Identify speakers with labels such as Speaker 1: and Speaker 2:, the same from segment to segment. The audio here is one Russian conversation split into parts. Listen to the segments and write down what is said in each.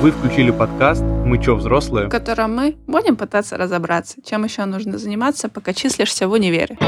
Speaker 1: Вы включили подкаст «Мы чё, взрослые?»,
Speaker 2: в котором мы будем пытаться разобраться, чем еще нужно заниматься, пока числишься в универе.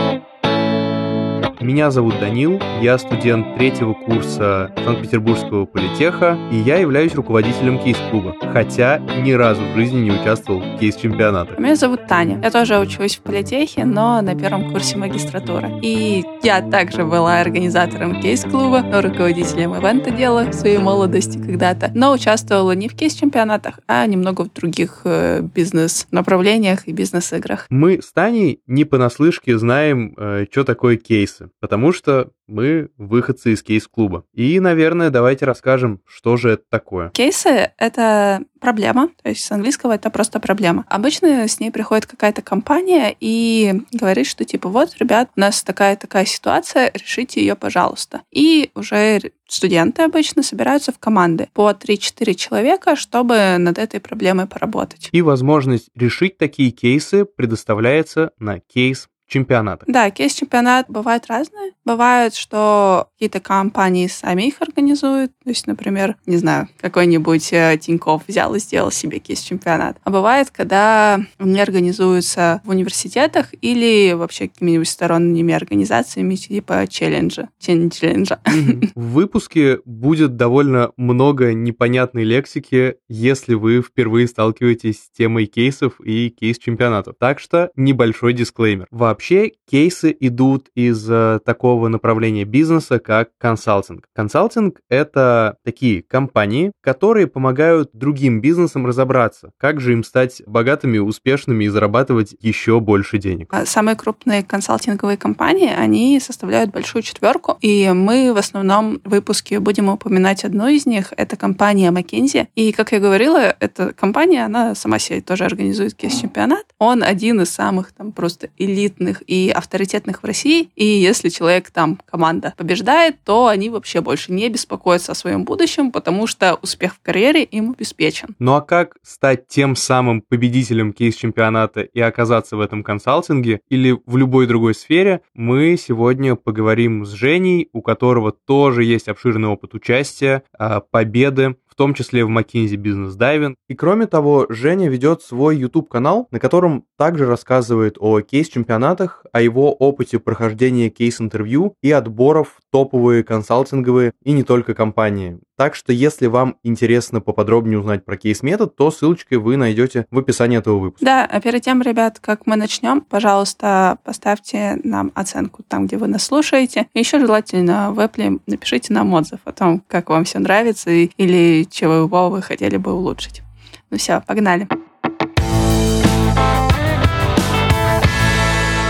Speaker 1: Меня зовут Данил, я студент третьего курса Санкт-Петербургского политеха, и я являюсь руководителем кейс-клуба, хотя ни разу в жизни не участвовал в кейс-чемпионатах.
Speaker 2: Меня зовут Таня, я тоже учусь в политехе, но на первом курсе магистратуры. И я также была организатором кейс-клуба, руководителем ивента дела в своей молодости когда-то, но участвовала не в кейс-чемпионатах, а немного в других э, бизнес-направлениях и бизнес-играх.
Speaker 1: Мы с Таней не понаслышке знаем, э, что такое кейсы потому что мы выходцы из кейс-клуба. И, наверное, давайте расскажем, что же это такое.
Speaker 2: Кейсы — это проблема, то есть с английского это просто проблема. Обычно с ней приходит какая-то компания и говорит, что типа вот, ребят, у нас такая-такая ситуация, решите ее, пожалуйста. И уже студенты обычно собираются в команды по 3-4 человека, чтобы над этой проблемой поработать.
Speaker 1: И возможность решить такие кейсы предоставляется на кейс чемпионатах.
Speaker 2: Да, кейс-чемпионат бывает разные. Бывает, что какие-то компании сами их организуют. То есть, например, не знаю, какой-нибудь э, Тиньков взял и сделал себе кейс-чемпионат. А бывает, когда они организуются в университетах или вообще какими-нибудь сторонними организациями типа челленджа. Челленджа.
Speaker 1: В выпуске будет довольно много непонятной лексики, если вы впервые сталкиваетесь с темой кейсов и кейс-чемпионатов. Так что небольшой дисклеймер. Вообще Вообще кейсы идут из э, такого направления бизнеса, как консалтинг. Консалтинг — это такие компании, которые помогают другим бизнесам разобраться, как же им стать богатыми, успешными и зарабатывать еще больше денег.
Speaker 2: А самые крупные консалтинговые компании, они составляют большую четверку, и мы в основном в выпуске будем упоминать одну из них. Это компания McKinsey. И, как я говорила, эта компания, она сама себе тоже организует кейс-чемпионат. Он один из самых там просто элитных сильных и авторитетных в России. И если человек там, команда побеждает, то они вообще больше не беспокоятся о своем будущем, потому что успех в карьере им обеспечен.
Speaker 1: Ну а как стать тем самым победителем кейс-чемпионата и оказаться в этом консалтинге или в любой другой сфере, мы сегодня поговорим с Женей, у которого тоже есть обширный опыт участия, а, победы в том числе в McKinsey Business Diving. И кроме того, Женя ведет свой YouTube-канал, на котором также рассказывает о кейс-чемпионатах, о его опыте прохождения кейс-интервью и отборов топовые консалтинговые и не только компании. Так что, если вам интересно поподробнее узнать про кейс-метод, то ссылочкой вы найдете в описании этого выпуска.
Speaker 2: Да, а перед тем, ребят, как мы начнем, пожалуйста, поставьте нам оценку там, где вы нас слушаете. И еще желательно в Apple напишите нам отзыв о том, как вам все нравится или чего вы хотели бы улучшить. Ну все, погнали.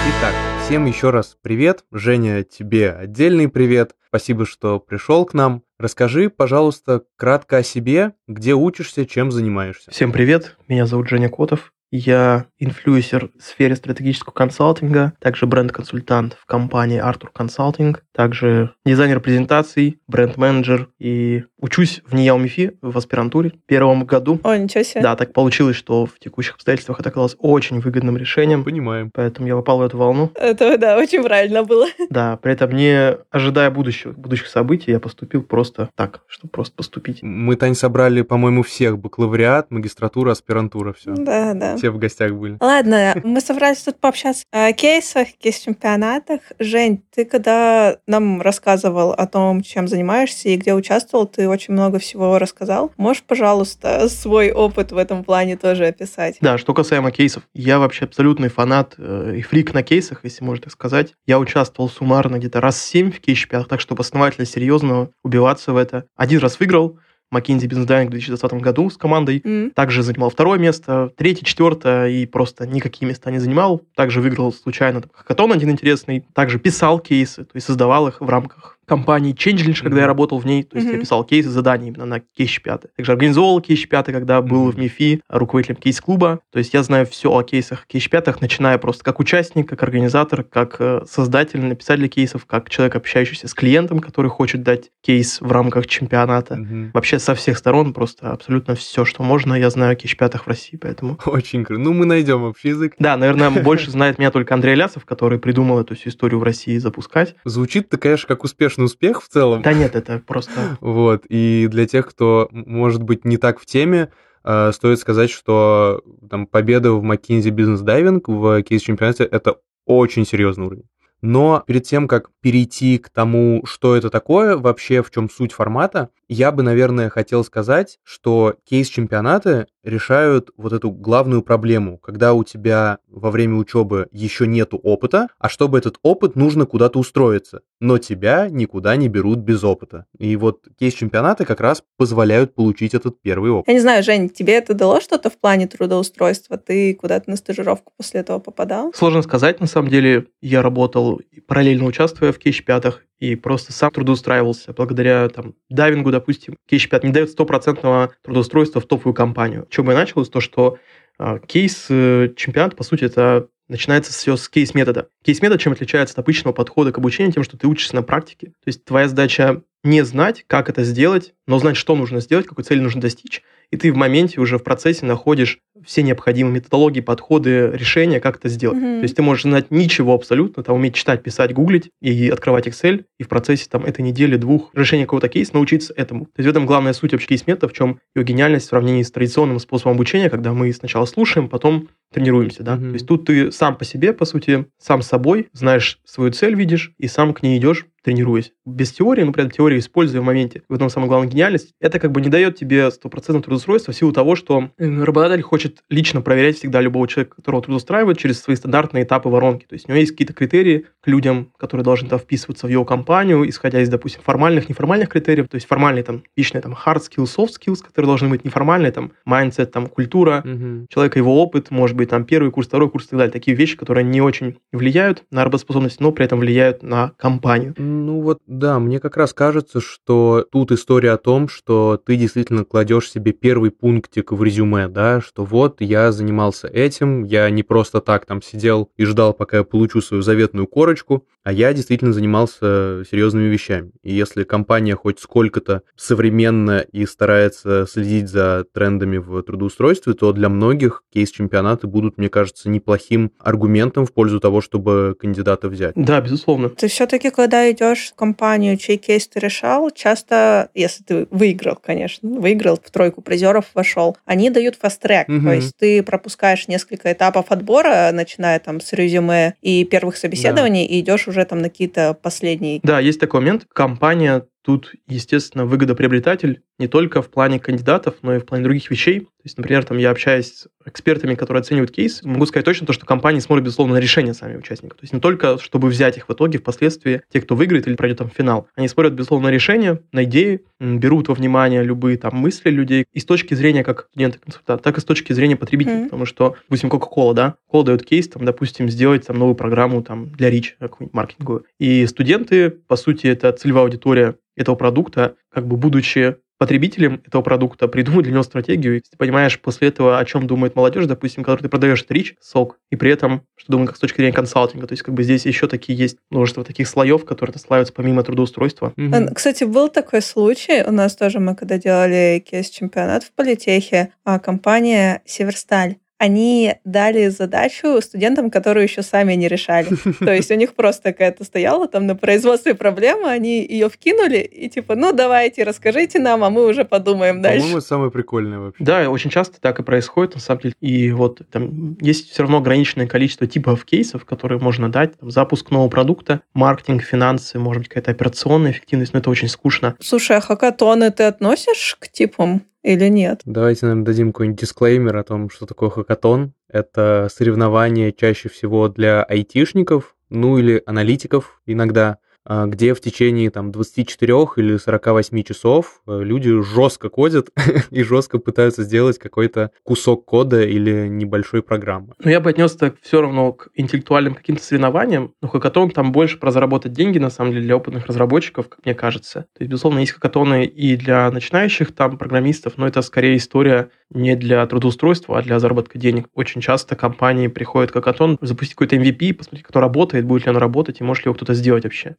Speaker 1: Итак, всем еще раз привет. Женя, тебе отдельный привет. Спасибо, что пришел к нам. Расскажи, пожалуйста, кратко о себе, где учишься, чем занимаешься.
Speaker 3: Всем привет, меня зовут Женя Котов. Я инфлюенсер в сфере стратегического консалтинга, также бренд-консультант в компании Arthur Consulting, также дизайнер презентаций, бренд-менеджер и учусь в НИЯУ МИФИ в аспирантуре в первом году.
Speaker 2: О, ничего себе.
Speaker 3: Да, так получилось, что в текущих обстоятельствах это оказалось очень выгодным решением.
Speaker 1: Понимаем.
Speaker 3: Поэтому я попал в эту волну.
Speaker 2: Это, да, очень правильно было.
Speaker 3: Да, при этом не ожидая будущего, будущих событий, я поступил просто так, чтобы просто поступить.
Speaker 1: Мы, Тань, собрали, по-моему, всех бакалавриат, магистратура, аспирантура, все.
Speaker 2: Да, да.
Speaker 1: Все в гостях были.
Speaker 2: Ладно, мы собрались тут пообщаться о кейсах, кейс-чемпионатах. Жень, ты когда нам рассказывал о том, чем занимаешься и где участвовал, ты очень много всего рассказал. Можешь, пожалуйста, свой опыт в этом плане тоже описать?
Speaker 3: Да, что касаемо кейсов. Я вообще абсолютный фанат э, и фрик на кейсах, если можно так сказать. Я участвовал суммарно где-то раз семь в кейс-чемпионатах, так что основательно, серьезно убиваться в это. Один раз выиграл, McKinsey Business Dining в 2020 году с командой. Mm. Также занимал второе место, третье, четвертое и просто никакие места не занимал. Также выиграл случайно хакатон один интересный. Также писал кейсы, то есть создавал их в рамках компании Changelink, mm-hmm. когда я работал в ней, то есть mm-hmm. я писал кейсы, задания именно на кейс 5. Также организовал кейс 5, когда был mm-hmm. в МИФИ руководителем кейс-клуба. То есть я знаю все о кейсах кейс 5, начиная просто как участник, как организатор, как э, создатель, написатель кейсов, как человек, общающийся с клиентом, который хочет дать кейс в рамках чемпионата. Mm-hmm. Вообще со всех сторон просто абсолютно все, что можно, я знаю о кейс 5 в России, поэтому...
Speaker 1: Очень круто. Ну, мы найдем общий язык.
Speaker 3: Да, наверное, больше знает меня только Андрей Лясов, который придумал эту всю историю в России запускать.
Speaker 1: Звучит-то, конечно, как успешный успешный успех в целом.
Speaker 3: Да нет, это просто...
Speaker 1: Вот, и для тех, кто, может быть, не так в теме, э, стоит сказать, что там победа в McKinsey Business Diving в кейс-чемпионате — это очень серьезный уровень. Но перед тем, как перейти к тому, что это такое, вообще в чем суть формата, я бы, наверное, хотел сказать, что кейс-чемпионаты решают вот эту главную проблему, когда у тебя во время учебы еще нету опыта, а чтобы этот опыт, нужно куда-то устроиться, но тебя никуда не берут без опыта. И вот кейс-чемпионаты как раз позволяют получить этот первый опыт.
Speaker 2: Я не знаю, Жень, тебе это дало что-то в плане трудоустройства? Ты куда-то на стажировку после этого попадал?
Speaker 3: Сложно сказать, на самом деле. Я работал параллельно участвуя в кейс-чемпионатах и просто сам трудоустраивался благодаря там, дайвингу, допустим. Кейс-чемпионат не дает стопроцентного трудоустройства в топовую компанию. Чем и началось, то что э, кейс-чемпионат, по сути, это начинается все с кейс-метода. Кейс-метод чем отличается от обычного подхода к обучению? Тем, что ты учишься на практике. То есть твоя задача не знать, как это сделать, но знать, что нужно сделать, какой цели нужно достичь, и ты в моменте уже в процессе находишь все необходимые методологии, подходы, решения, как это сделать. Mm-hmm. То есть ты можешь знать ничего абсолютно, там уметь читать, писать, гуглить и открывать Excel, и в процессе там этой недели, двух решения какого-то кейса научиться этому. То есть в этом главная суть вообще кейс-метода, в чем ее гениальность в сравнении с традиционным способом обучения, когда мы сначала слушаем, потом тренируемся, да. Mm-hmm. То есть тут ты сам по себе, по сути, сам собой знаешь свою цель, видишь, и сам к ней идешь, тренируясь. Без теории, но при этом теорию используя в моменте. В этом самая главная гениальность. Это как бы не дает тебе стопроцентного трудоустройства в силу того, что э, работодатель хочет лично проверять всегда любого человека, которого трудоустраивает, через свои стандартные этапы воронки. То есть у него есть какие-то критерии к людям, которые должны там вписываться в его компанию, исходя из, допустим, формальных, неформальных критериев. То есть формальные там личные там hard skills, soft skills, которые должны быть неформальные, там mindset, там культура, угу. человека, его опыт, может быть, там первый курс, второй курс и так далее. Такие вещи, которые не очень влияют на работоспособность, но при этом влияют на компанию.
Speaker 1: Ну вот, да, мне как раз кажется, что тут история о том, что ты действительно кладешь себе первый пунктик в резюме, да, что вот я занимался этим, я не просто так там сидел и ждал, пока я получу свою заветную корочку, а я действительно занимался серьезными вещами. И если компания хоть сколько-то современна и старается следить за трендами в трудоустройстве, то для многих кейс-чемпионаты будут, мне кажется, неплохим аргументом в пользу того, чтобы кандидата взять.
Speaker 3: Да, безусловно.
Speaker 2: Ты все-таки, когда идешь в компанию, чей кейс ты решал, часто, если ты выиграл, конечно, выиграл, в тройку призеров вошел, они дают фаст-трек. Угу. То есть ты пропускаешь несколько этапов отбора, начиная там с резюме и первых собеседований, да. и идешь уже там на какие-то последние.
Speaker 3: Да, есть такой момент. Компания тут, естественно, выгодоприобретатель не только в плане кандидатов, но и в плане других вещей. То есть, например, там я общаюсь с экспертами, которые оценивают кейс, могу сказать точно то, что компании смотрят, безусловно, на решение сами участников. То есть не только, чтобы взять их в итоге, впоследствии, те, кто выиграет или пройдет там финал. Они смотрят, безусловно, на решение, на идеи, берут во внимание любые там мысли людей и с точки зрения как студента-консультанта, так и с точки зрения потребителя. Mm-hmm. Потому что, допустим, Coca-Cola, да, Cola дает кейс, там, допустим, сделать там новую программу там для Рич, какую-нибудь маркетинговую. И студенты, по сути, это целевая аудитория этого продукта, как бы будучи потребителем этого продукта, придумать для него стратегию. И ты понимаешь после этого, о чем думает молодежь, допустим, когда ты продаешь рич, сок, и при этом, что думает как с точки зрения консалтинга. То есть, как бы здесь еще такие есть множество таких слоев, которые славятся помимо трудоустройства.
Speaker 2: Mm-hmm. Кстати, был такой случай, у нас тоже мы когда делали кейс-чемпионат в политехе, а компания Северсталь они дали задачу студентам, которые еще сами не решали. То есть у них просто какая-то стояла там на производстве проблема, они ее вкинули и типа, ну давайте, расскажите нам, а мы уже подумаем дальше.
Speaker 1: По-моему, самое прикольное вообще.
Speaker 3: Да, очень часто так и происходит, на самом деле. И вот там есть все равно ограниченное количество типов кейсов, которые можно дать. Там, запуск нового продукта, маркетинг, финансы, может быть, какая-то операционная эффективность, но это очень скучно.
Speaker 2: Слушай, а хакатоны ты относишь к типам? Или нет?
Speaker 1: Давайте, наверное, дадим какой-нибудь дисклеймер о том, что такое хакатон. Это соревнование чаще всего для айтишников, ну или аналитиков иногда, где в течение там 24 или 48 часов э, люди жестко кодят и жестко пытаются сделать какой-то кусок кода или небольшой программы.
Speaker 3: Но я бы отнес это все равно к интеллектуальным каким-то соревнованиям, но хакатон там больше про заработать деньги, на самом деле, для опытных разработчиков, как мне кажется. То есть, безусловно, есть хакатоны и для начинающих там программистов, но это скорее история не для трудоустройства, а для заработка денег. Очень часто компании приходят к хакатон, запустить какой-то MVP, посмотреть, кто работает, будет ли он работать, и может ли его кто-то сделать вообще.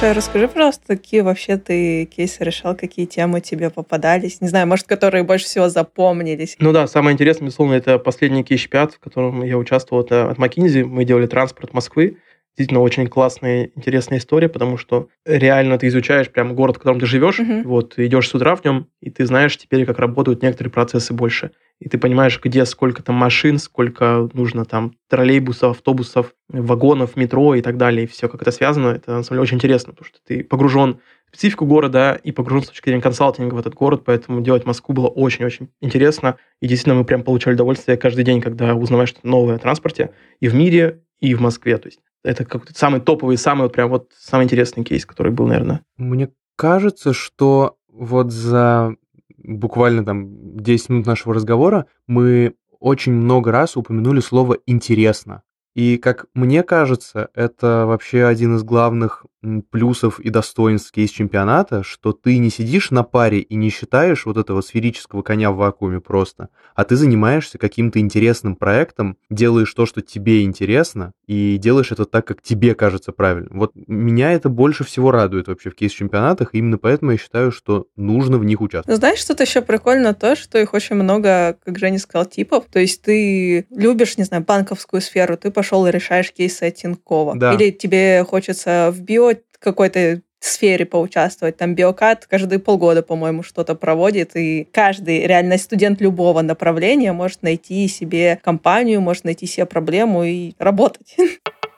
Speaker 2: Слушай, расскажи, пожалуйста, какие вообще ты кейсы решал, какие темы тебе попадались? Не знаю, может, которые больше всего запомнились?
Speaker 3: Ну да, самое интересное, безусловно, это последний кейс-чемпионат, в котором я участвовал, это от McKinsey. Мы делали транспорт Москвы. Действительно, очень классная, интересная история, потому что реально ты изучаешь прям город, в котором ты живешь,
Speaker 2: Мгм.
Speaker 3: вот, идешь с утра в нем, и ты знаешь теперь, как работают некоторые процессы больше. И ты понимаешь, где сколько там машин, сколько нужно там троллейбусов, автобусов, вагонов, метро и так далее, и все, как это связано. Это, на самом деле, очень интересно, потому что ты погружен в специфику города и погружен с точки зрения консалтинга в этот город, поэтому делать Москву было очень-очень интересно. И действительно, мы прям получали удовольствие каждый день, когда узнаешь что-то новое о транспорте и в мире, и в Москве. То есть это какой-то самый топовый, самый вот прям вот самый интересный кейс, который был, наверное.
Speaker 1: Мне кажется, что вот за буквально там 10 минут нашего разговора мы очень много раз упомянули слово «интересно». И, как мне кажется, это вообще один из главных плюсов и достоинств кейс-чемпионата, что ты не сидишь на паре и не считаешь вот этого сферического коня в вакууме просто, а ты занимаешься каким-то интересным проектом, делаешь то, что тебе интересно, и делаешь это так, как тебе кажется правильным. Вот меня это больше всего радует вообще в кейс-чемпионатах, и именно поэтому я считаю, что нужно в них участвовать.
Speaker 2: Ну, знаешь, что-то еще прикольно то, что их очень много, как Женя сказал, типов. То есть ты любишь, не знаю, банковскую сферу, ты пошел и решаешь кейсы Тинькова.
Speaker 1: Да.
Speaker 2: Или тебе хочется в био какой-то сфере поучаствовать. Там биокат каждые полгода, по-моему, что-то проводит, и каждый реально студент любого направления может найти себе компанию, может найти себе проблему и работать.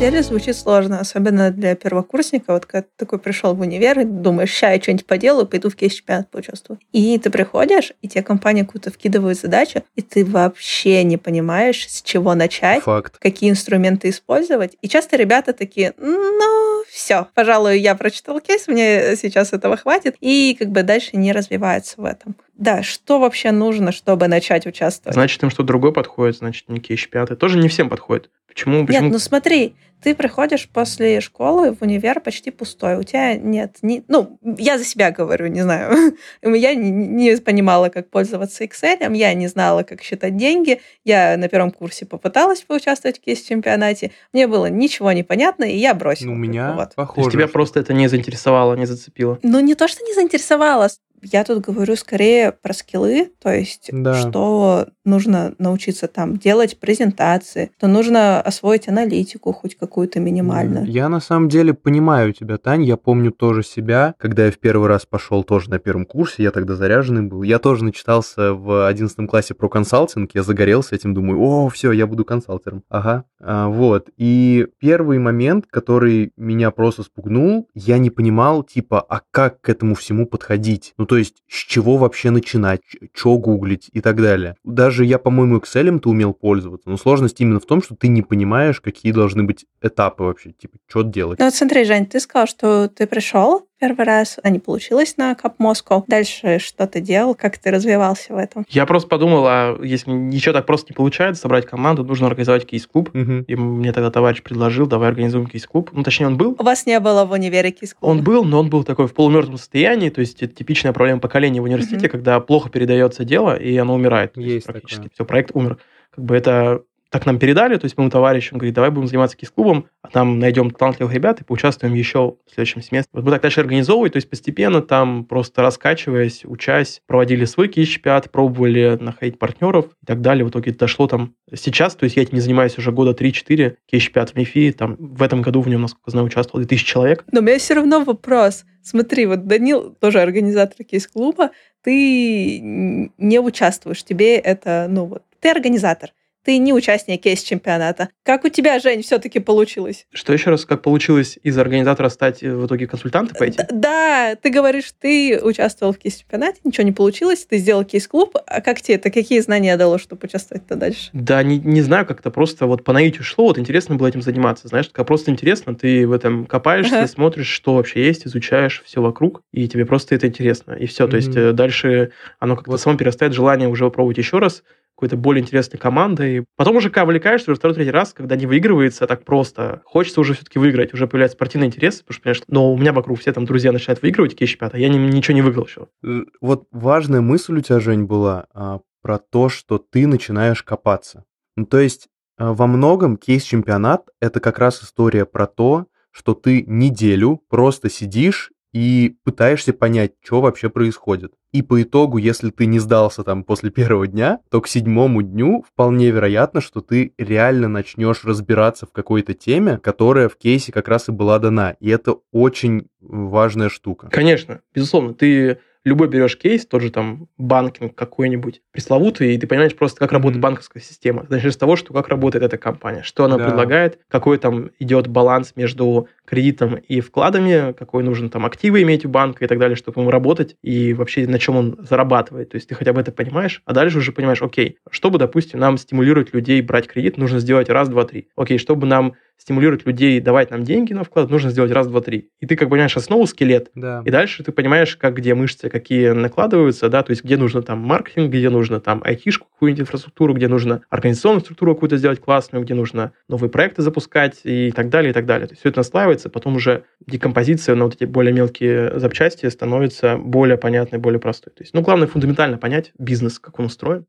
Speaker 2: деле звучит сложно, особенно для первокурсника. Вот когда ты такой пришел в универ и думаешь, ща я что-нибудь поделаю, пойду в кейс-чемпионат поучаствую. И ты приходишь, и тебе компания какую-то вкидывает задачу, и ты вообще не понимаешь, с чего начать,
Speaker 1: Факт.
Speaker 2: какие инструменты использовать. И часто ребята такие, ну, все, пожалуй, я прочитал кейс, мне сейчас этого хватит, и как бы дальше не развивается в этом. Да, что вообще нужно, чтобы начать участвовать?
Speaker 3: Значит, им что-то другое подходит, значит, не кейс-чемпионаты. Тоже не всем подходит. Почему? Почему?
Speaker 2: Нет, ну смотри, ты приходишь после школы в универ почти пустой. У тебя нет ни... Ну, я за себя говорю, не знаю. Я не, не понимала, как пользоваться Excel, я не знала, как считать деньги. Я на первом курсе попыталась поучаствовать в кейс-чемпионате. Мне было ничего не понятно, и я бросила.
Speaker 1: Ну, у меня
Speaker 2: Вот.
Speaker 3: То
Speaker 1: похоже.
Speaker 3: есть тебя
Speaker 1: что-
Speaker 3: просто это не заинтересовало, не зацепило.
Speaker 2: Ну, не то, что не заинтересовала. Я тут говорю скорее про скиллы, то есть
Speaker 1: Да.
Speaker 2: что нужно научиться там делать презентации, что нужно освоить аналитику хоть какую-то минимальную.
Speaker 1: Я на самом деле понимаю тебя, Тань. Я помню тоже себя, когда я в первый раз пошел тоже на первом курсе, я тогда заряженный был. Я тоже начитался в 11 классе про консалтинг, я загорелся этим, думаю, о, все, я буду консалтером. Ага. А, вот. И первый момент, который меня просто спугнул, я не понимал, типа, а как к этому всему подходить? Ну, то есть, с чего вообще начинать, что гуглить и так далее. Даже я, по-моему, Excel-то умел пользоваться, но сложность именно в том, что ты не понимаешь, какие должны быть этапы вообще, типа, что делать.
Speaker 2: Ну вот смотри, Жень, ты сказал, что ты пришел первый раз, а не получилось на Кап Москва. Дальше что ты делал, как ты развивался в этом?
Speaker 3: Я просто подумал, а если ничего так просто не получается, собрать команду, нужно организовать кейс-клуб.
Speaker 1: Мгм.
Speaker 3: И мне тогда товарищ предложил, давай организуем кейс-клуб. Ну, точнее, он был.
Speaker 2: У вас не было в универе кис
Speaker 3: Он был, но он был такой в полумертвом состоянии, то есть это типичная проблема поколения в университете,
Speaker 2: Мгм.
Speaker 3: когда плохо передается дело, и оно умирает. То
Speaker 1: Есть
Speaker 3: практически
Speaker 1: такое.
Speaker 3: все, проект умер. Как бы это так нам передали, то есть моему товарищу, он говорит, давай будем заниматься кейс-клубом, а там найдем талантливых ребят и поучаствуем еще в следующем семестре. Вот мы так начали организовывать, то есть постепенно там просто раскачиваясь, учась, проводили свой кейс-чемпионат, пробовали находить партнеров и так далее. В итоге дошло там сейчас, то есть я этим не занимаюсь уже года 3-4, кейс-чемпионат в МИФИ, там в этом году в нем, насколько знаю, участвовало 2000 человек.
Speaker 2: Но у меня все равно вопрос. Смотри, вот Данил, тоже организатор кейс-клуба, ты не участвуешь, тебе это, ну вот, ты организатор, ты не участник кейс-чемпионата. Как у тебя, Жень, все-таки получилось?
Speaker 3: Что еще раз, как получилось из организатора стать э, в итоге консультантом пойти?
Speaker 2: Д- Да, ты говоришь, ты участвовал в кейс-чемпионате, ничего не получилось, ты сделал кейс-клуб, а как тебе это, какие знания дало, чтобы участвовать-то дальше?
Speaker 3: Да, не, не знаю, как-то просто вот по наитию шло, вот интересно было этим заниматься, знаешь, как просто интересно, ты в этом копаешься,
Speaker 2: Ага.
Speaker 3: смотришь, что вообще есть, изучаешь все вокруг, и тебе просто это интересно, и все, то есть э, дальше оно как-то
Speaker 1: Вот.
Speaker 3: само перерастает в желание уже попробовать еще раз, какой-то более интересной командой. Потом уже когда увлекаешься уже второй, третий раз, когда не выигрывается так просто, хочется уже все-таки выиграть, уже появляется спортивный интерес, потому что, понимаешь, но у меня вокруг все там друзья начинают выигрывать кейс чемпионат, а я ни- ничего не выиграл еще.
Speaker 1: Э, Вот важная мысль у тебя, Жень, была а, про то, что ты начинаешь копаться. Ну, то есть Э, во многом кейс-чемпионат — это как раз история про то, что ты неделю просто сидишь и пытаешься понять, что вообще происходит. И по итогу, если ты не сдался там после первого дня, то к седьмому дню вполне вероятно, что ты реально начнешь разбираться в какой-то теме, которая в кейсе как раз и была дана. И это очень важная штука.
Speaker 3: Конечно, безусловно, ты любой берешь кейс, тот же там банкинг какой-нибудь пресловутый, и ты понимаешь просто, как работает mm-hmm. банковская система. Начнешь с того, что как работает эта компания, что она да. предлагает, какой там идет баланс между кредитом и вкладами, какой нужно там активы иметь у банка и так далее, чтобы ему работать, и вообще на чем он зарабатывает. То есть ты хотя бы это понимаешь, а дальше уже понимаешь, окей, чтобы, допустим, нам стимулировать людей брать кредит, нужно сделать раз, два, три. Окей, чтобы нам стимулировать людей давать нам деньги на вклад, нужно сделать раз, два, три. И ты как бы понимаешь основу, скелет,
Speaker 1: да.
Speaker 3: и дальше ты понимаешь, как где мышцы какие накладываются, да, то есть где нужно там маркетинг, где нужно там айтишку, какую-нибудь инфраструктуру, где нужно организационную структуру какую-то сделать классную, где нужно новые проекты запускать и так далее, и так далее. То есть все это наслаивается, потом уже декомпозиция на вот эти более мелкие запчасти становится более понятной, более простой. То есть, ну, главное фундаментально понять бизнес, как он устроен.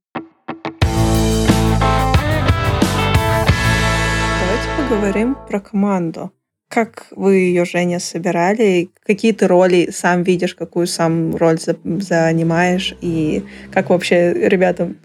Speaker 2: Поговорим про команду. Как вы ее, Женя, собирали? Какие ты роли сам видишь, какую сам роль за, занимаешь? И как вообще ребятам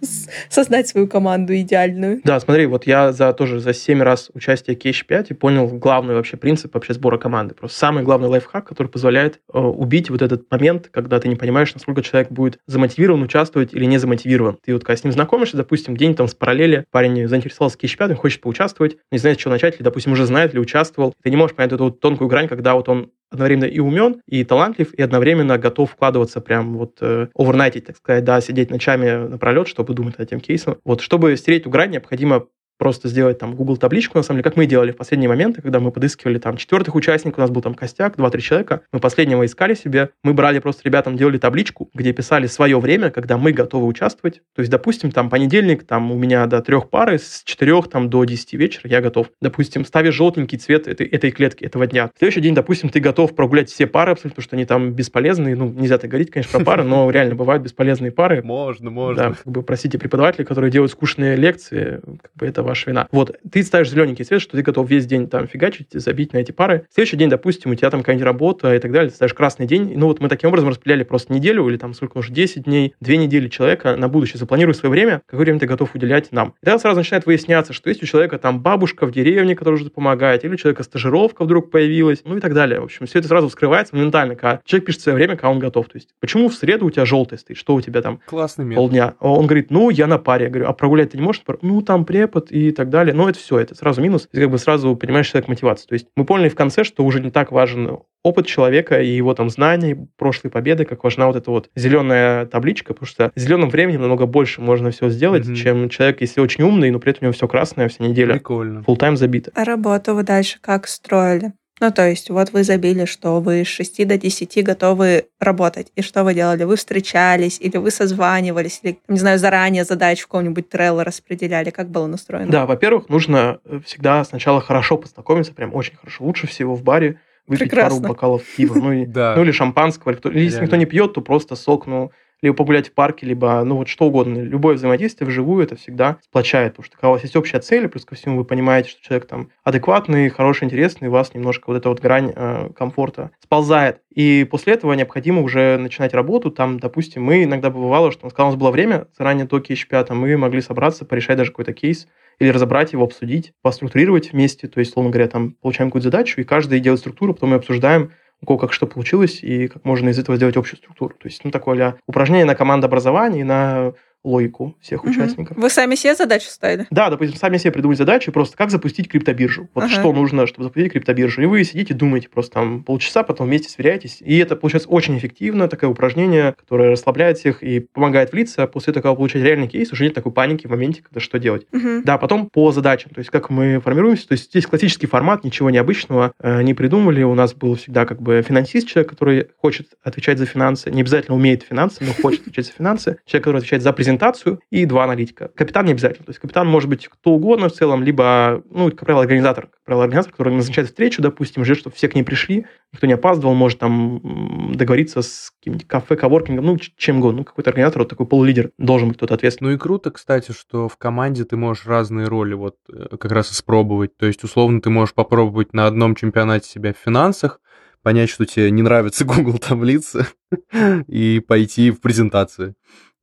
Speaker 2: создать свою команду идеальную?
Speaker 3: Да, смотри, вот я за тоже за 7 раз участия Кейш 5 и понял главный вообще принцип вообще сбора команды. Просто самый главный лайфхак, который позволяет э, убить вот этот момент, когда ты не понимаешь, насколько человек будет замотивирован участвовать или не замотивирован. Ты вот когда с ним знакомишься, допустим, день там с параллели, парень заинтересовался Кейш 5, хочет поучаствовать, не знает, с чего начать, или, допустим, уже знает или участвовал. Ты не можешь понять эту вот тонкую грань, когда вот он одновременно и умен, и талантлив, и одновременно готов вкладываться прям вот э, овернайтить, так сказать, да, сидеть ночами напролет, чтобы думать над этим кейсом. Вот, чтобы стереть эту грань, необходимо просто сделать там Google табличку, на самом деле, как мы делали в последние моменты, когда мы подыскивали там четвертых участников, у нас был там костяк, 2-3 человека, мы последнего искали себе, мы брали просто ребятам, делали табличку, где писали свое время, когда мы готовы участвовать. То есть, допустим, там понедельник, там у меня до трех пары, с четырех там до 10 вечера я готов. Допустим, ставишь желтенький цвет этой, этой клетки, этого дня. В следующий день, допустим, ты готов прогулять все пары абсолютно, потому что они там бесполезные. Ну, нельзя так говорить, конечно, про пары, но реально бывают бесполезные пары.
Speaker 1: Можно, можно.
Speaker 3: Да, как бы просите преподавателей, которые делают скучные лекции, как бы это ваша вина. Вот, ты ставишь зелененький цвет, что ты готов весь день там фигачить, забить на эти пары. Следующий день, допустим, у тебя там какая-нибудь работа и так далее, ты ставишь красный день. Ну вот мы таким образом распределяли просто неделю или там сколько уже, 10 дней, 2 недели человека на будущее. Запланируй свое время, какое время ты готов уделять нам. И тогда сразу начинает выясняться, что есть у человека там бабушка в деревне, которая уже помогает, или у человека стажировка вдруг появилась, ну и так далее. В общем, все это сразу вскрывается моментально, когда человек пишет свое время, когда он готов. То есть, почему в среду у тебя желтый стоит, что у тебя там
Speaker 1: Классный метод.
Speaker 3: полдня? Он говорит, ну, я на паре. Я говорю, а прогулять ты не можешь? Ну, там препод и так далее. Ну, это все, это сразу минус. И как бы сразу понимаешь человек мотивацию. То есть мы поняли в конце, что уже не так важен опыт человека и его там знания, прошлые победы, как важна вот эта вот зеленая табличка, потому что зеленым временем намного больше можно все сделать, mm-hmm. чем человек, если очень умный, но при этом у него все красное вся неделя.
Speaker 1: Прикольно.
Speaker 3: Full тайм забито.
Speaker 2: А работу вы дальше как строили? Ну, то есть, вот вы забили, что вы с 6 до 10 готовы работать. И что вы делали? Вы встречались, или вы созванивались, или, не знаю, заранее задачу в каком-нибудь трелло распределяли? Как было настроено?
Speaker 3: Да, во-первых, нужно э, всегда сначала хорошо познакомиться, прям очень хорошо. Лучше всего в баре выпить Прекрасно. пару бокалов пива, ну, и, ну или шампанского. Или, если никто не пьет, то просто сок, ну, либо погулять в парке, либо, ну, вот что угодно. Любое взаимодействие вживую это всегда сплочает, потому что когда у вас есть общая цель, плюс ко всему вы понимаете, что человек там адекватный, хороший, интересный, у вас немножко вот эта вот грань э, комфорта сползает. И после этого необходимо уже начинать работу. Там, допустим, мы иногда бывало, что когда у нас было время, заранее до кейс 5, мы могли собраться, порешать даже какой-то кейс, или разобрать его, обсудить, поструктурировать вместе. То есть, условно говоря, там получаем какую-то задачу, и каждый делает структуру, потом мы обсуждаем, у кого как что получилось, и как можно из этого сделать общую структуру. То есть, ну, такое упражнение на командообразование на логику всех угу. участников.
Speaker 2: Вы сами себе задачу ставили?
Speaker 3: Да, допустим, сами себе придумали задачу, просто как запустить криптобиржу. Вот ага. что нужно, чтобы запустить криптобиржу. И вы сидите, думаете просто там полчаса, потом вместе сверяетесь. И это получается очень эффективно, такое упражнение, которое расслабляет всех и помогает влиться. А после такого получать реальный кейс, уже нет такой паники в моменте, когда что делать.
Speaker 2: Угу.
Speaker 3: Да, потом по задачам, то есть как мы формируемся. То есть здесь классический формат, ничего необычного э, не придумали. У нас был всегда как бы финансист, человек, который хочет отвечать за финансы. Не обязательно умеет финансы, но хочет отвечать за финансы. Человек, который отвечает за презентацию презентацию и два аналитика. Капитан не обязательно. То есть капитан может быть кто угодно в целом, либо, ну, как правило, организатор. Как правило, организатор, который назначает встречу, допустим, ждет, чтобы все к ней пришли, никто не опаздывал, может там договориться с каким-нибудь кафе, коворкингом, ну, чем угодно. Ну, какой-то организатор, вот такой полулидер, должен быть кто-то ответственный.
Speaker 1: Ну и круто, кстати, что в команде ты можешь разные роли вот э, как раз испробовать. То есть, условно, ты можешь попробовать на одном чемпионате себя в финансах, понять, что тебе не нравится Google таблицы, и пойти в презентации.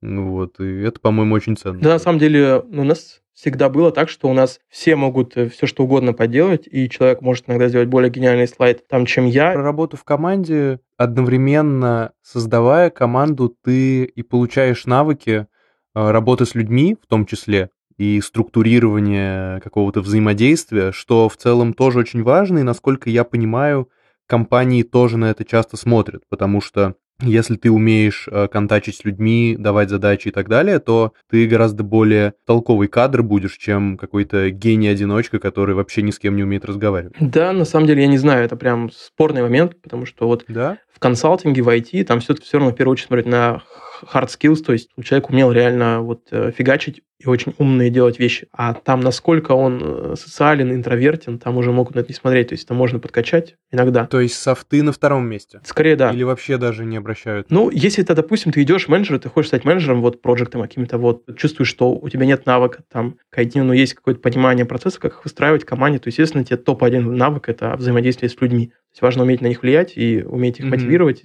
Speaker 1: Ну вот, и это, по-моему, очень ценно.
Speaker 3: Да, на самом деле, у нас всегда было так, что у нас все могут э, все что угодно поделать, и человек может иногда сделать более гениальный слайд там, чем я.
Speaker 1: Про работу в команде, одновременно создавая команду, ты и получаешь навыки э, работы с людьми, в том числе, и структурирование какого-то взаимодействия, что в целом тоже очень важно, и, насколько я понимаю, компании тоже на это часто смотрят, потому что если ты умеешь э, контачить с людьми, давать задачи и так далее, то ты гораздо более толковый кадр будешь, чем какой-то гений-одиночка, который вообще ни с кем не умеет разговаривать.
Speaker 3: Да, на самом деле, я не знаю, это прям спорный момент, потому что вот да? в консалтинге, в IT, там все, все равно в первую очередь смотреть на hard skills, то есть человек умел реально вот э, фигачить и очень умные делать вещи. А там, насколько он э, социален, интровертен, там уже могут на это не смотреть. То есть это можно подкачать иногда.
Speaker 1: То есть софты на втором месте?
Speaker 3: Скорее, да.
Speaker 1: Или вообще даже не обращают?
Speaker 3: Ну, если это, допустим, ты идешь менеджер, ты хочешь стать менеджером, вот, проектом каким-то, вот, чувствуешь, что у тебя нет навыка там к IT, но есть какое-то понимание процесса, как их выстраивать в команде, то, естественно, тебе топ-1 навык – это взаимодействие с людьми. То есть важно уметь на них влиять и уметь их mm-hmm. мотивировать.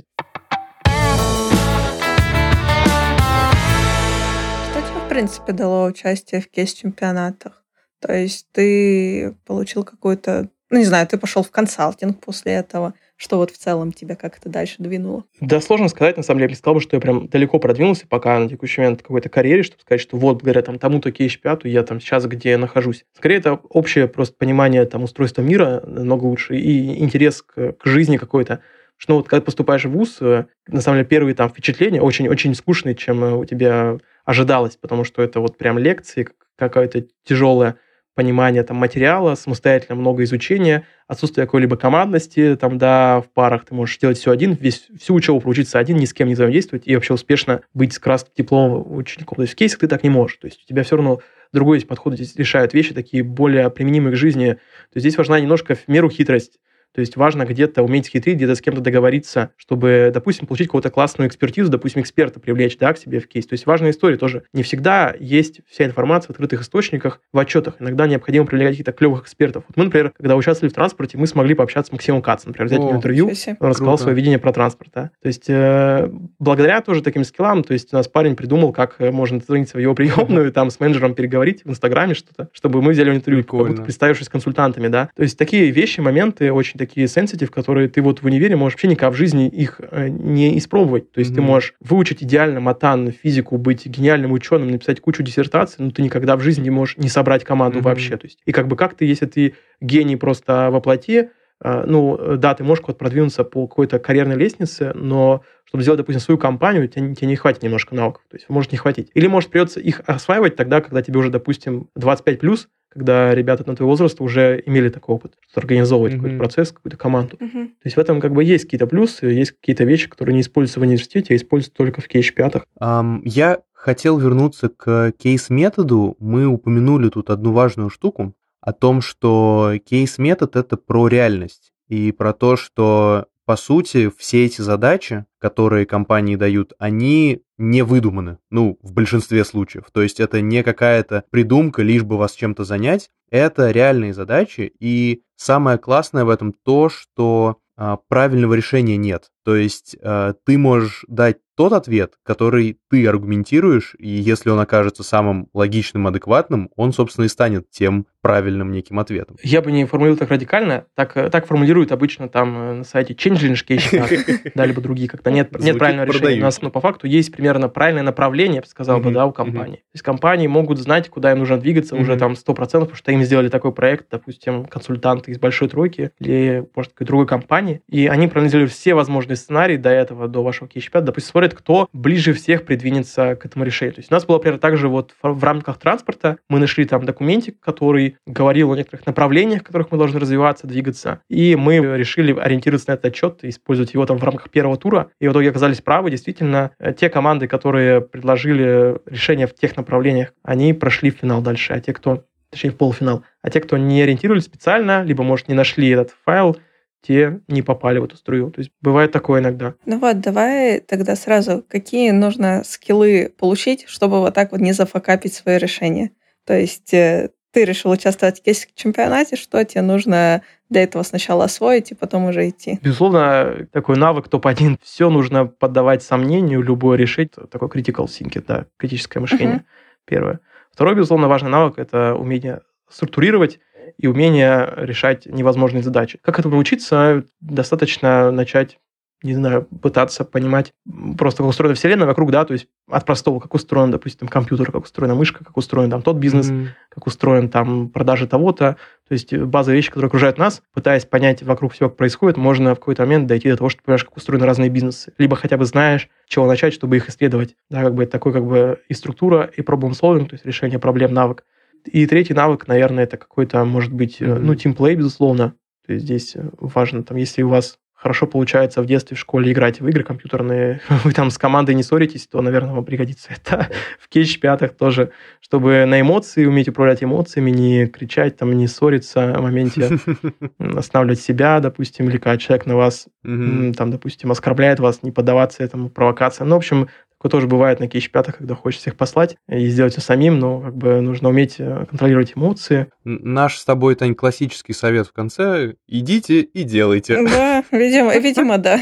Speaker 2: Принципе, дало участие в кейс-чемпионатах. То есть ты получил какую-то... Ну, не знаю, ты пошел в консалтинг после этого. Что вот в целом тебя как-то дальше двинуло?
Speaker 3: Да, сложно сказать. На самом деле, я не сказал что я прям далеко продвинулся пока на текущий момент какой-то карьере, чтобы сказать, что вот, благодаря там тому-то кейс-чемпионату я там сейчас где я нахожусь. Скорее, это общее просто понимание там устройства мира намного лучше и интерес к, к жизни какой-то что ну, вот когда поступаешь в ВУЗ, э, на самом деле первые там впечатления очень-очень скучные, чем э, у тебя ожидалось, потому что это вот прям лекции, какое-то тяжелое понимание там материала, самостоятельно много изучения, отсутствие какой-либо командности, там, да, в парах ты можешь делать все один, весь, всю учебу проучиться один, ни с кем не взаимодействовать и вообще успешно быть с красным дипломом учеником. То есть в кейсах ты так не можешь. То есть у тебя все равно другой есть подход, здесь решают вещи такие более применимые к жизни. То есть здесь важна немножко в меру хитрость то есть важно где-то уметь хитрить, где-то с кем-то договориться, чтобы, допустим, получить какую-то классную экспертизу, допустим, эксперта привлечь да, к себе в кейс. То есть важная история тоже. Не всегда есть вся информация в открытых источниках, в отчетах. Иногда необходимо привлекать каких-то клевых экспертов. Вот мы, например, когда участвовали в транспорте, мы смогли пообщаться с Максимом Кацем, например, взять О, интервью, он рассказал Круто. свое видение про транспорт. Да? То есть э, благодаря тоже таким скиллам, то есть у нас парень придумал, как э, можно звониться в его приемную, там с менеджером переговорить в Инстаграме что-то, чтобы мы взяли интервью, представившись консультантами, да. То есть такие вещи, моменты очень такие sensitive, которые ты вот в универе можешь вообще никогда в жизни их э, не испробовать. То есть mm-hmm. ты можешь выучить идеально матан, физику, быть гениальным ученым, написать кучу диссертаций, но ты никогда в жизни не можешь не собрать команду mm-hmm. вообще. То есть, и как бы как ты, если ты гений просто во плоти, э, ну, да, ты можешь куда-то продвинуться по какой-то карьерной лестнице, но чтобы сделать, допустим, свою компанию, тебе, тебе не хватит немножко навыков, то есть может не хватить. Или может придется их осваивать тогда, когда тебе уже, допустим, 25 плюс, когда ребята на твой возраст уже имели такой опыт, что организовывать mm-hmm. какой-то процесс, какую-то команду. Mm-hmm. То есть в этом как бы есть какие-то плюсы, есть какие-то вещи, которые не используются в университете, а используются только в кейс-пятах.
Speaker 1: Um, я хотел вернуться к кейс-методу. Мы упомянули тут одну важную штуку о том, что кейс-метод — это про реальность и про то, что по сути, все эти задачи, которые компании дают, они не выдуманы, ну, в большинстве случаев. То есть это не какая-то придумка, лишь бы вас чем-то занять. Это реальные задачи, и самое классное в этом то, что а, правильного решения нет. То есть а, ты можешь дать тот ответ, который ты аргументируешь, и если он окажется самым логичным, адекватным, он, собственно, и станет тем правильным неким ответом.
Speaker 3: Я бы не формулировал так радикально. Так, э, так формулируют обычно там э, на сайте Change да, либо другие как-то. Нет, нет правильного решения. У нас, ну, по факту, есть примерно правильное направление, я бы сказал бы, да, у компании. То есть компании могут знать, куда им нужно двигаться уже там 100%, потому что им сделали такой проект, допустим, консультанты из большой тройки или, может, какой-то другой компании, и они проанализировали все возможные сценарий до этого, до вашего кейс-чемпионата, допустим, смотрят, кто ближе всех придвинется к этому решению. То есть у нас было, например, также вот в рамках транспорта мы нашли там документик, который говорил о некоторых направлениях, в которых мы должны развиваться, двигаться, и мы решили ориентироваться на этот отчет, использовать его там в рамках первого тура, и в итоге оказались правы, действительно, э, те команды, которые предложили решение в тех направлениях, они прошли в финал дальше, а те, кто точнее, в полуфинал. А те, кто не ориентировались специально, либо, может, не нашли этот файл, те не попали в эту струю. То есть бывает такое иногда.
Speaker 2: Ну вот, давай тогда сразу, какие нужно скиллы получить, чтобы вот так вот не зафакапить свое решение? То есть э, ты решил участвовать в чемпионате, что тебе нужно для этого сначала освоить и потом уже идти?
Speaker 3: Безусловно, такой навык топ-1. Все нужно поддавать сомнению, любое решить. Такой critical thinking, да, критическое мышление. Uh-huh. Первое. Второй, безусловно, важный навык – это умение структурировать и умение решать невозможные задачи. Как этому научиться? Достаточно начать не знаю, пытаться понимать просто, как устроена Вселенная вокруг, да, то есть от простого, как устроен, допустим, компьютер, как устроена мышка, как устроен там тот бизнес, mm-hmm. как устроен там продажи того-то, то есть базовые вещи, которые окружают нас, пытаясь понять вокруг всего, как происходит, можно в какой-то момент дойти до того, что понимаешь, как устроены разные бизнесы, либо хотя бы знаешь, чего начать, чтобы их исследовать, да, как бы это такой как бы и структура, и problem solving, то есть решение проблем, навык. И третий навык, наверное, это какой-то, может быть, mm-hmm. ну, тимплей, безусловно, то есть здесь важно, там, если у вас хорошо получается в детстве в школе играть в игры компьютерные, вы там с командой не ссоритесь, то, наверное, вам пригодится это в кейч пятых тоже, чтобы на эмоции уметь управлять эмоциями, не кричать, там, не ссориться в моменте, останавливать себя, допустим, или когда человек на вас, там, допустим, оскорбляет вас, не поддаваться этому провокациям. Ну, в общем, Такое тоже бывает на кейч пятых, когда хочется их послать и сделать все самим, но как бы нужно уметь э, контролировать эмоции.
Speaker 1: Наш с тобой, Тань, классический совет в конце – идите и делайте.
Speaker 2: Да, видимо, видимо да.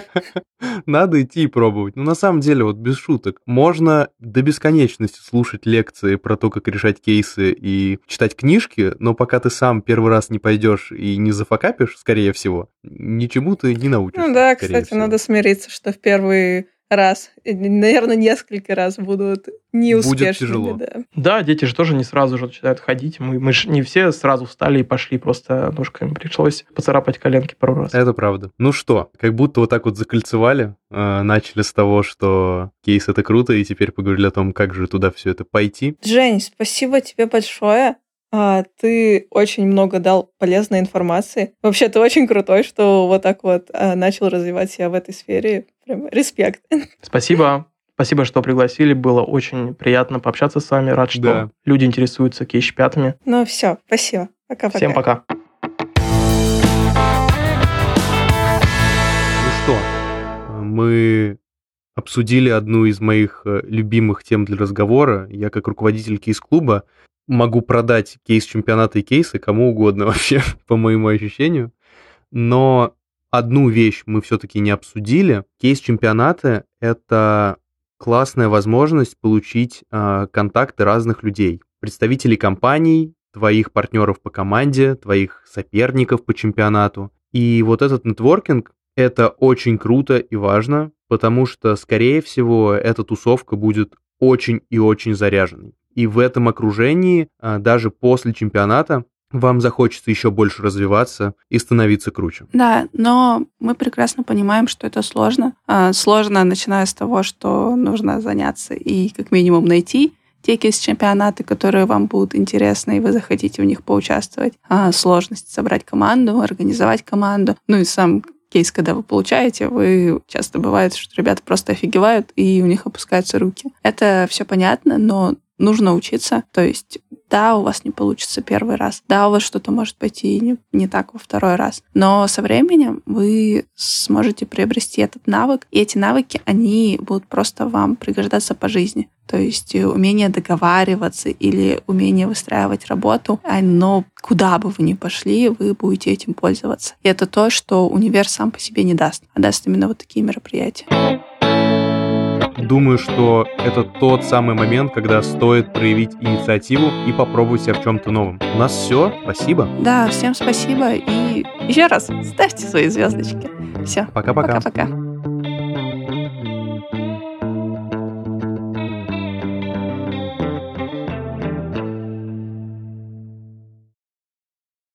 Speaker 1: Надо идти и пробовать. Но на самом деле, вот без шуток, можно до бесконечности слушать лекции про то, как решать кейсы и читать книжки, но пока ты сам первый раз не пойдешь и не зафакапишь, скорее всего, ничему ты не научишься.
Speaker 2: Ну да, кстати, всего. надо смириться, что в первый раз, наверное, несколько раз будут неуспешными. Будет тяжело. Да.
Speaker 3: да, дети же тоже не сразу же начинают ходить. Мы, мы же не все сразу встали и пошли, просто ножками пришлось поцарапать коленки пару раз.
Speaker 1: Это правда. Ну что, как будто вот так вот закольцевали. Э, начали с того, что кейс это круто, и теперь поговорили о том, как же туда все это пойти.
Speaker 2: Жень, спасибо тебе большое. А, ты очень много дал полезной информации. Вообще, ты очень крутой, что вот так вот а, начал развивать себя в этой сфере. Прям респект.
Speaker 3: Спасибо. Спасибо, что пригласили. Было очень приятно пообщаться с вами. Рад, что да. люди интересуются кейш-пятами.
Speaker 2: Ну все, спасибо. Пока-пока.
Speaker 3: Всем пока.
Speaker 1: Ну что, мы обсудили одну из моих э, любимых тем для разговора. Я как руководитель кейс-клуба могу продать кейс чемпионата и кейсы кому угодно вообще, по моему ощущению. Но одну вещь мы все-таки не обсудили. Кейс чемпионата — это классная возможность получить э, контакты разных людей. Представителей компаний, твоих партнеров по команде, твоих соперников по чемпионату. И вот этот нетворкинг — это очень круто и важно, потому что, скорее всего, эта тусовка будет очень и очень заряженной. И в этом окружении, а, даже после чемпионата, вам захочется еще больше развиваться и становиться круче.
Speaker 2: Да, но мы прекрасно понимаем, что это сложно. А, сложно, начиная с того, что нужно заняться и как минимум найти те кейс-чемпионаты, которые вам будут интересны, и вы захотите в них поучаствовать. А сложность собрать команду, организовать команду. Ну и сам кейс, когда вы получаете, вы часто бывает, что ребята просто офигевают, и у них опускаются руки. Это все понятно, но нужно учиться. То есть, да, у вас не получится первый раз, да, у вас что-то может пойти не, не так во второй раз, но со временем вы сможете приобрести этот навык, и эти навыки, они будут просто вам пригождаться по жизни. То есть умение договариваться или умение выстраивать работу, оно куда бы вы ни пошли, вы будете этим пользоваться. И это то, что универ сам по себе не даст, а даст именно вот такие мероприятия.
Speaker 1: Думаю, что это тот самый момент, когда стоит проявить инициативу и попробовать себя в чем-то новом. У нас все. Спасибо.
Speaker 2: Да, всем спасибо. И еще раз ставьте свои звездочки. Все.
Speaker 1: Пока-пока.
Speaker 2: Пока-пока.